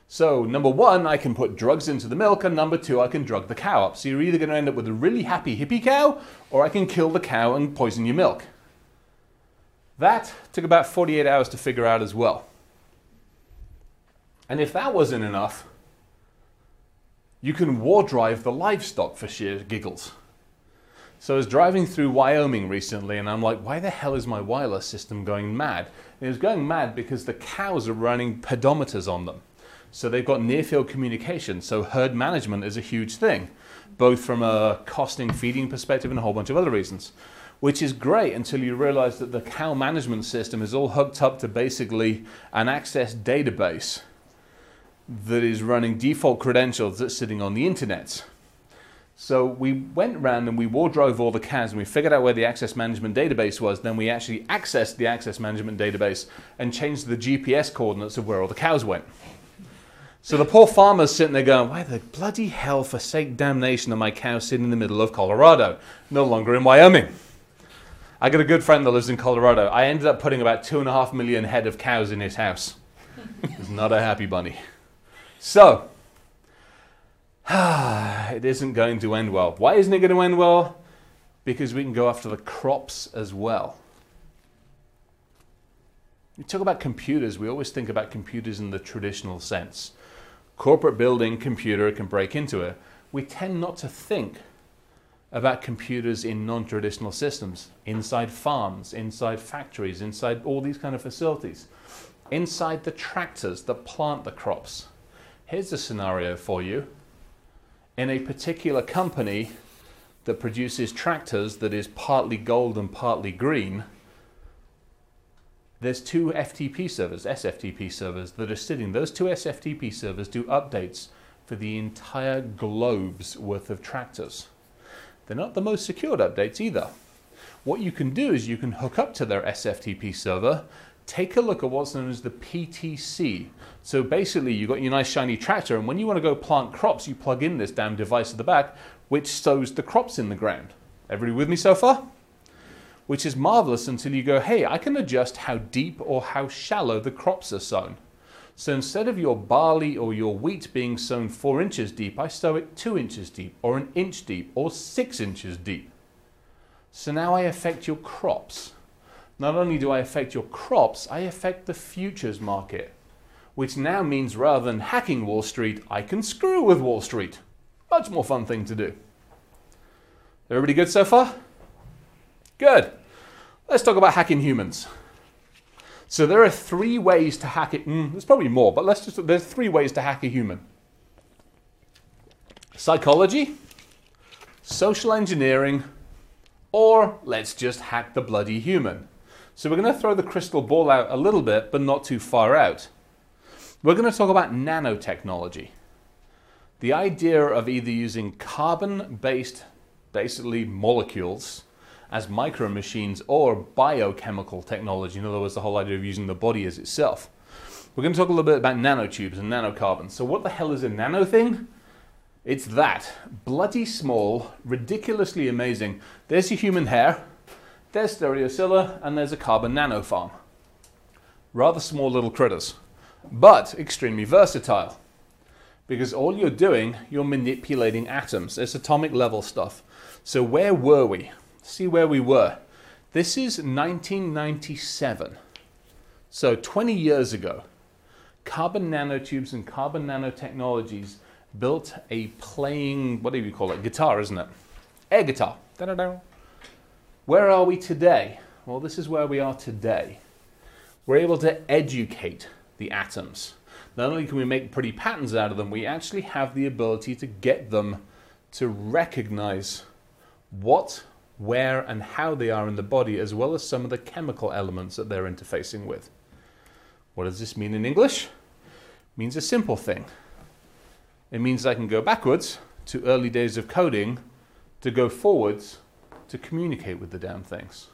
So, number one, I can put drugs into the milk, and number two, I can drug the cow up. So, you're either going to end up with a really happy hippie cow, or I can kill the cow and poison your milk. That took about 48 hours to figure out as well. And if that wasn't enough, you can war drive the livestock for sheer giggles. So I was driving through Wyoming recently and I'm like, why the hell is my wireless system going mad? And it was going mad because the cows are running pedometers on them. So they've got near field communication. So herd management is a huge thing, both from a costing feeding perspective and a whole bunch of other reasons which is great until you realize that the cow management system is all hooked up to basically an access database that is running default credentials that's sitting on the internet. So we went around and we war drove all the cows and we figured out where the access management database was. Then we actually accessed the access management database and changed the GPS coordinates of where all the cows went. So the poor farmer's sitting there going, Why the bloody hell, for sake damnation, are my cows sitting in the middle of Colorado, no longer in Wyoming? I got a good friend that lives in Colorado. I ended up putting about two and a half million head of cows in his house. He's not a happy bunny. So, it isn't going to end well. Why isn't it going to end well? Because we can go after the crops as well. We talk about computers, we always think about computers in the traditional sense. Corporate building, computer can break into it. We tend not to think about computers in non-traditional systems, inside farms, inside factories, inside all these kind of facilities, inside the tractors that plant the crops. Here's a scenario for you. In a particular company that produces tractors that is partly gold and partly green, there's two FTP servers, SFTP servers, that are sitting. Those two SFTP servers do updates for the entire globe's worth of tractors. They're not the most secured updates either. What you can do is you can hook up to their SFTP server, take a look at what's known as the PTC. So basically, you've got your nice shiny tractor, and when you want to go plant crops, you plug in this damn device at the back, which sows the crops in the ground. Everybody with me so far? Which is marvelous until you go, hey, I can adjust how deep or how shallow the crops are sown. So instead of your barley or your wheat being sown four inches deep, I sow it two inches deep, or an inch deep, or six inches deep. So now I affect your crops. Not only do I affect your crops, I affect the futures market, which now means rather than hacking Wall Street, I can screw with Wall Street. Much more fun thing to do. Everybody good so far? Good. Let's talk about hacking humans. So there are three ways to hack it. Mm, there's probably more, but let's just there's three ways to hack a human. Psychology, social engineering, or let's just hack the bloody human. So we're going to throw the crystal ball out a little bit, but not too far out. We're going to talk about nanotechnology. The idea of either using carbon based, basically molecules, as micro machines or biochemical technology. In other words, the whole idea of using the body as itself. We're going to talk a little bit about nanotubes and nanocarbons. So, what the hell is a nano thing? It's that bloody small, ridiculously amazing. There's your human hair, there's stereocilia, and there's a carbon nanofarm. Rather small little critters, but extremely versatile. Because all you're doing, you're manipulating atoms. It's atomic level stuff. So, where were we? See where we were. This is 1997. So 20 years ago, carbon nanotubes and carbon nanotechnologies built a playing, what do you call it? Guitar, isn't it? Air guitar. Da-da-da. Where are we today? Well, this is where we are today. We're able to educate the atoms. not only can we make pretty patterns out of them, we actually have the ability to get them to recognize what, where, and how they are in the body, as well as some of the chemical elements that they're interfacing with. What does this mean in English? It means a simple thing. It means I can go backwards to early days of coding to go forwards to communicate with the damn things.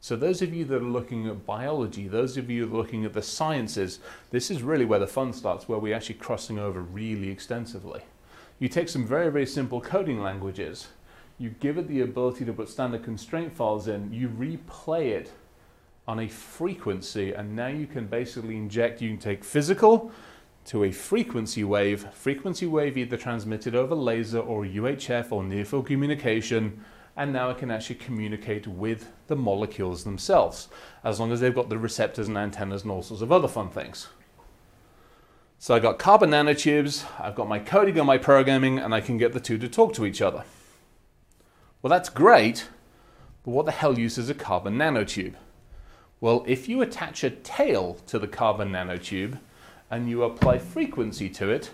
So, those of you that are looking at biology, those of you looking at the sciences, this is really where the fun starts, where we're actually crossing over really extensively. You take some very, very simple coding languages, you give it the ability to put standard constraint files in, you replay it on a frequency, and now you can basically inject, you can take physical to a frequency wave, frequency wave either transmitted over laser or UHF or near field communication and now I can actually communicate with the molecules themselves, as long as they've got the receptors and antennas and all sorts of other fun things. So I've got carbon nanotubes, I've got my coding and my programming, and I can get the two to talk to each other. Well, that's great, but what the hell use is a carbon nanotube? Well, if you attach a tail to the carbon nanotube and you apply frequency to it,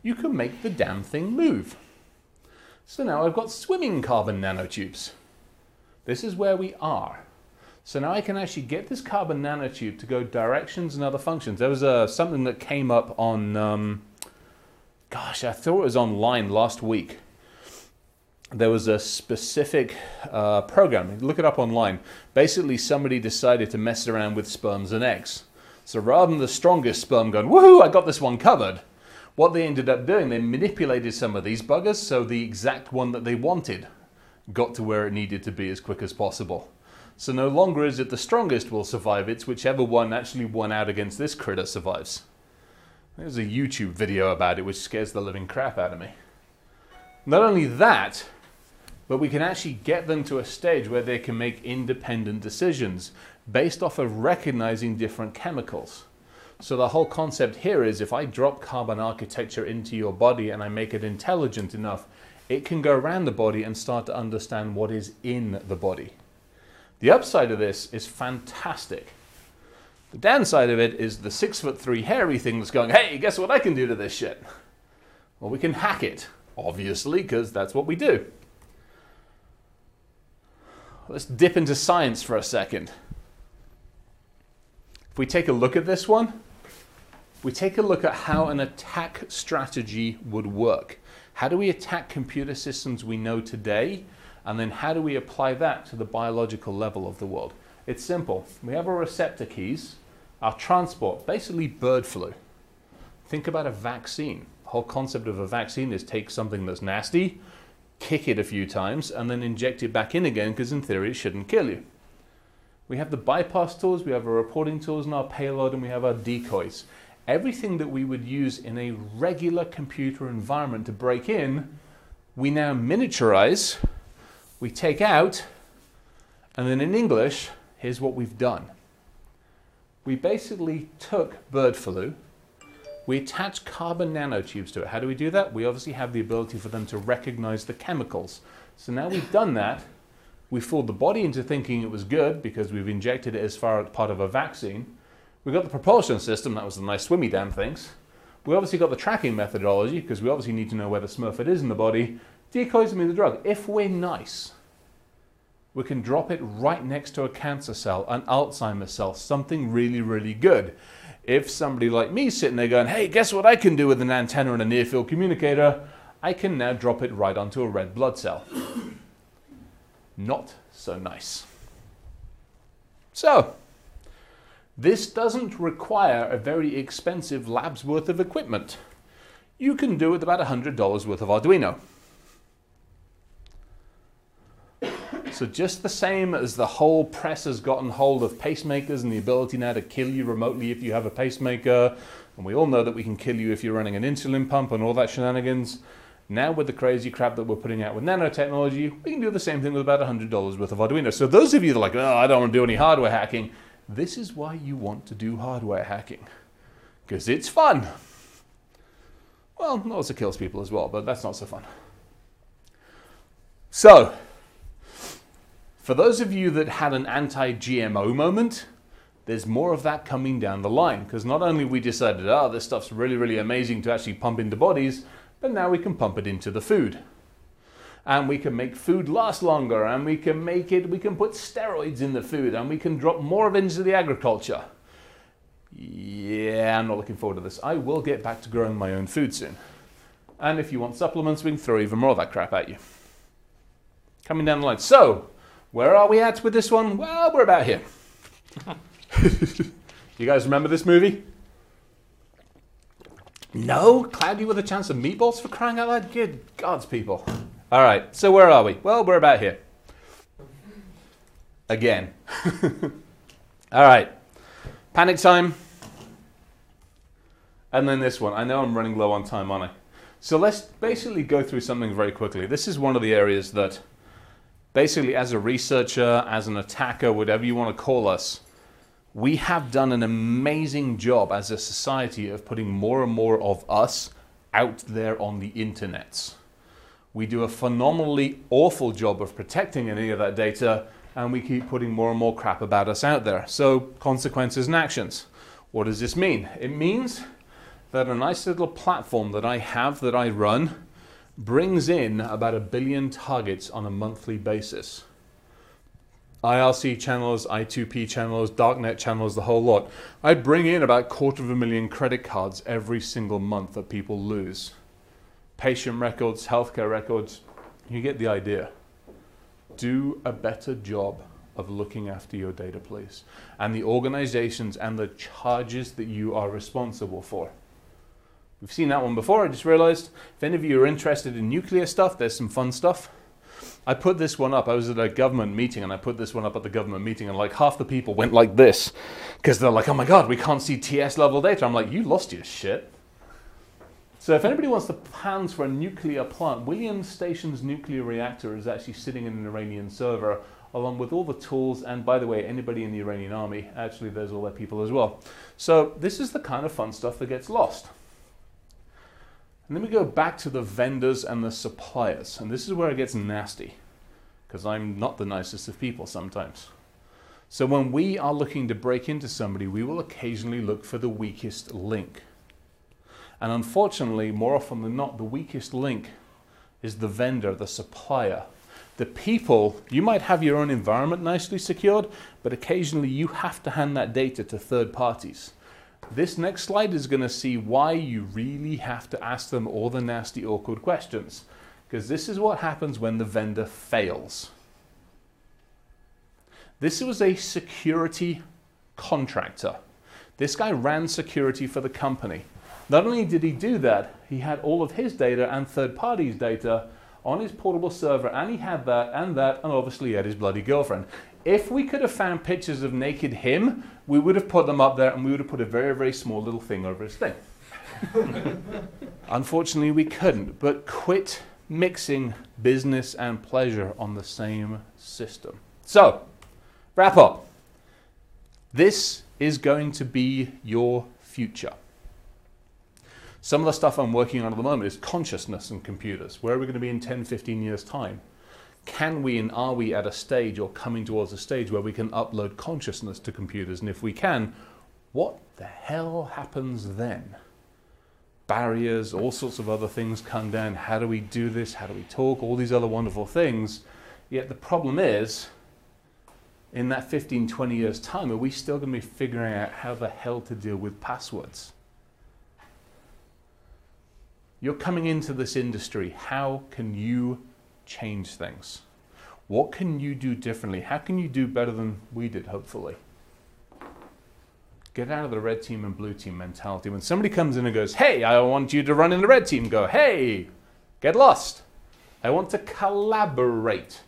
you can make the damn thing move. So now I've got swimming carbon nanotubes. This is where we are. So now I can actually get this carbon nanotube to go directions and other functions. There was uh, something that came up on, um, gosh, I thought it was online last week. There was a specific uh, program, look it up online. Basically, somebody decided to mess around with sperms and eggs. So rather than the strongest sperm going, woohoo, I got this one covered, what they ended up doing, they manipulated some of these buggers so the exact one that they wanted got to where it needed to be as quick as possible. So no longer is it the strongest will survive, it's whichever one actually won out against this critter survives. There's a YouTube video about it which scares the living crap out of me. Not only that, but we can actually get them to a stage where they can make independent decisions based off of recognizing different chemicals. So the whole concept here is if I drop carbon architecture into your body and I make it intelligent enough, it can go around the body and start to understand what is in the body. The upside of this is fantastic. The downside of it is the six foot three hairy thing that's going, hey, guess what I can do to this shit? Well, we can hack it, obviously, because that's what we do. Let's dip into science for a second. If we take a look at this one, we take a look at how an attack strategy would work. How do we attack computer systems we know today? And then how do we apply that to the biological level of the world? It's simple. We have our receptor keys, our transport, basically bird flu. Think about a vaccine. The whole concept of a vaccine is take something that's nasty, kick it a few times, and then inject it back in again because in theory it shouldn't kill you. We have the bypass tools, we have our reporting tools and our payload, and we have our decoys everything that we would use in a regular computer environment to break in, we now miniaturize, we take out, and then in English, here's what we've done. We basically took bird flu, we attach carbon nanotubes to it. How do we do that? We obviously have the ability for them to recognize the chemicals. So now we've done that, we fooled the body into thinking it was good because we've injected it as far as part of a vaccine. We got the propulsion system, that was the nice swimmy damn things. We obviously got the tracking methodology, because we obviously need to know where the smurf it is in the body. Decoys me the drug. If we're nice, we can drop it right next to a cancer cell, an Alzheimer's cell, something really, really good. If somebody like me sitting there going, hey, guess what I can do with an antenna and a near field communicator? I can now drop it right onto a red blood cell. Not so nice. So, this doesn't require a very expensive lab's worth of equipment. You can do it about $100 worth of Arduino. So just the same as the whole press has gotten hold of pacemakers and the ability now to kill you remotely if you have a pacemaker, and we all know that we can kill you if you're running an insulin pump and all that shenanigans. Now with the crazy crap that we're putting out with nanotechnology, we can do the same thing with about $100 worth of Arduino. So those of you that are like, oh, I don't want to do any hardware hacking, this is why you want to do hardware hacking, because it's fun. Well, it also kills people as well, but that's not so fun. So, for those of you that had an anti GMO moment, there's more of that coming down the line because not only we decided, oh, this stuff's really, really amazing to actually pump into bodies, but now we can pump it into the food. And we can make food last longer, and we can make it, we can put steroids in the food, and we can drop more of it into the agriculture. Yeah, I'm not looking forward to this. I will get back to growing my own food soon. And if you want supplements, we can throw even more of that crap at you. Coming down the line. So, where are we at with this one? Well, we're about here. you guys remember this movie? No? Cloudy with a chance of meatballs for crying out loud? Good gods, people. All right, so where are we? Well, we're about here. Again. All right, panic time. And then this one. I know I'm running low on time, aren't I? So let's basically go through something very quickly. This is one of the areas that, basically, as a researcher, as an attacker, whatever you want to call us, we have done an amazing job as a society of putting more and more of us out there on the internets. We do a phenomenally awful job of protecting any of that data, and we keep putting more and more crap about us out there. So, consequences and actions. What does this mean? It means that a nice little platform that I have that I run brings in about a billion targets on a monthly basis. IRC channels, I2P channels, darknet channels, the whole lot. I bring in about quarter of a million credit cards every single month that people lose. Patient records, healthcare records, you get the idea. Do a better job of looking after your data, please, and the organizations and the charges that you are responsible for. We've seen that one before. I just realized if any of you are interested in nuclear stuff, there's some fun stuff. I put this one up. I was at a government meeting and I put this one up at the government meeting, and like half the people went like this because they're like, oh my God, we can't see TS level data. I'm like, you lost your shit. So, if anybody wants the plans for a nuclear plant, Williams Station's nuclear reactor is actually sitting in an Iranian server along with all the tools. And by the way, anybody in the Iranian army, actually, there's all their people as well. So, this is the kind of fun stuff that gets lost. And then we go back to the vendors and the suppliers. And this is where it gets nasty, because I'm not the nicest of people sometimes. So when we are looking to break into somebody, we will occasionally look for the weakest link. And unfortunately, more often than not, the weakest link is the vendor, the supplier. The people, you might have your own environment nicely secured, but occasionally you have to hand that data to third parties. This next slide is going to see why you really have to ask them all the nasty, awkward questions. Because this is what happens when the vendor fails. This was a security contractor. This guy ran security for the company. Not only did he do that, he had all of his data and third parties' data on his portable server, and he had that and that, and obviously he had his bloody girlfriend. If we could have found pictures of naked him, we would have put them up there and we would have put a very, very small little thing over his thing. Unfortunately, we couldn't, but quit mixing business and pleasure on the same system. So, wrap up. This is going to be your future. Some of the stuff I'm working on at the moment is consciousness and computers. Where are we going to be in 10, 15 years' time? Can we and are we at a stage or coming towards a stage where we can upload consciousness to computers? And if we can, what the hell happens then? Barriers, all sorts of other things come down. How do we do this? How do we talk? All these other wonderful things. Yet the problem is, in that 15, 20 years' time, are we still going to be figuring out how the hell to deal with passwords? You're coming into this industry. How can you change things? What can you do differently? How can you do better than we did, hopefully? Get out of the red team and blue team mentality. When somebody comes in and goes, Hey, I want you to run in the red team, go, Hey, get lost. I want to collaborate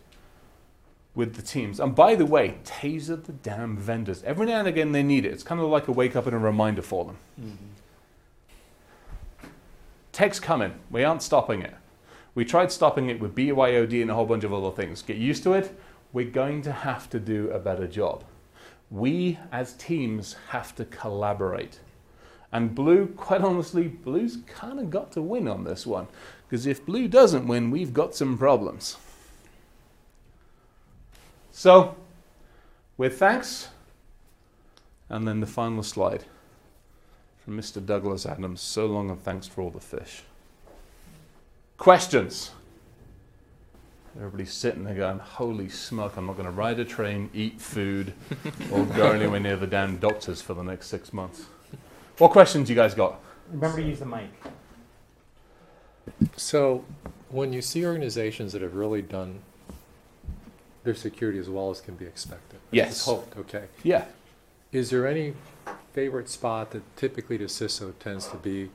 with the teams. And by the way, taser the damn vendors. Every now and again they need it. It's kind of like a wake up and a reminder for them. Mm-hmm. Tech's coming. We aren't stopping it. We tried stopping it with BYOD and a whole bunch of other things. Get used to it. We're going to have to do a better job. We as teams have to collaborate. And Blue, quite honestly, Blue's kind of got to win on this one. Because if Blue doesn't win, we've got some problems. So, with thanks And then the final slide from Mr. Douglas Adams. So long and thanks for all the fish. Questions? Everybody's sitting there going, Holy smoke, I'm not going to ride a train, eat food, or go anywhere near the damn doctors for the next six months. What questions you guys got? Remember to use the mic. So, when you see organizations that have really done their security as well as can be expected, Yes. it's hoped, okay. Yeah. Is there any favorite spot that typically the CISO tends to be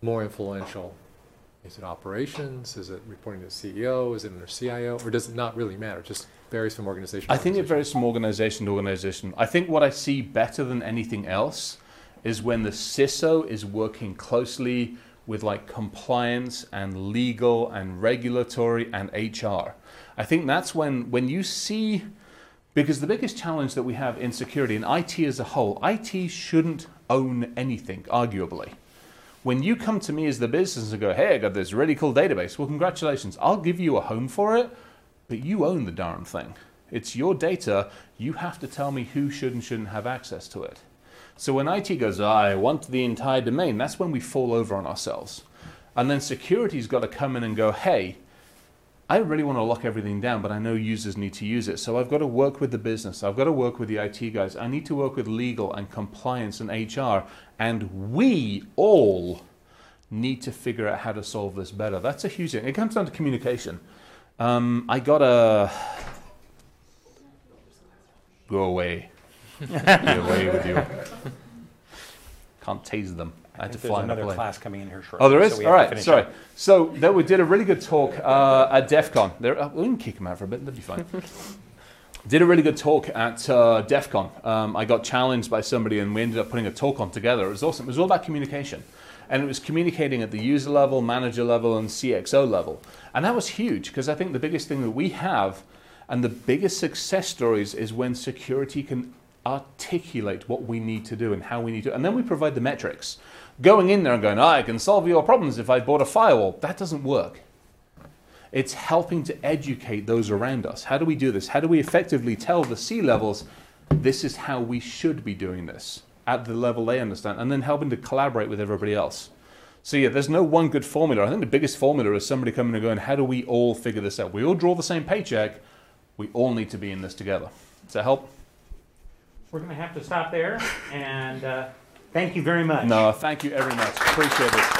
more influential? Is it operations? Is it reporting to the CEO? Is it under CIO? Or does it not really matter? It Just varies from organization. to I think it varies from organization to organization. I think what I see better than anything else is when the CISO is working closely with like compliance and legal and regulatory and HR. I think that's when when you see because the biggest challenge that we have in security and IT as a whole, IT shouldn't own anything, arguably. When you come to me as the business and go, hey, I got this really cool database, well, congratulations. I'll give you a home for it, but you own the darn thing. It's your data. You have to tell me who should and shouldn't have access to it. So when IT goes, I want the entire domain, that's when we fall over on ourselves. And then security's got to come in and go, hey, I really want to lock everything down, but I know users need to use it. So I've got to work with the business. I've got to work with the IT guys. I need to work with legal and compliance and HR. And we all need to figure out how to solve this better. That's a huge thing. It comes down to communication. Um, I got a. Go away. Get away with you. Can't tase them. I had to There's fly another plane. class coming in here shortly. Oh, there is. so we All have to right. finish Sorry. up. So there we did a really good talk uh, at DEF CON. There, uh, we can kick him out for a bit. That'd be fine. did a really good talk at uh, DEF CON. Um, I got challenged by somebody, and we ended up putting a talk on together. It was awesome. It was all about communication, and it was communicating at the user level, manager level, and CXO level. And that was huge because I think the biggest thing that we have, and the biggest success stories, is when security can articulate what we need to do and how we need to, and then we provide the metrics. Going in there and going, "Ah, I can solve your problems if I bought a firewall, that doesn't work. It's helping to educate those around us. How do we do this? How do we effectively tell the C levels this is how we should be doing this at the level they understand, and then helping to collaborate with everybody else. So yeah, there's no one good formula. I think the biggest formula is somebody coming and going, how do we all figure this out? We all draw the same paycheck. We all need to be in this together. Does that help? We're going to have to stop there, and uh, thank you very much. No, thank you very much. Appreciate it.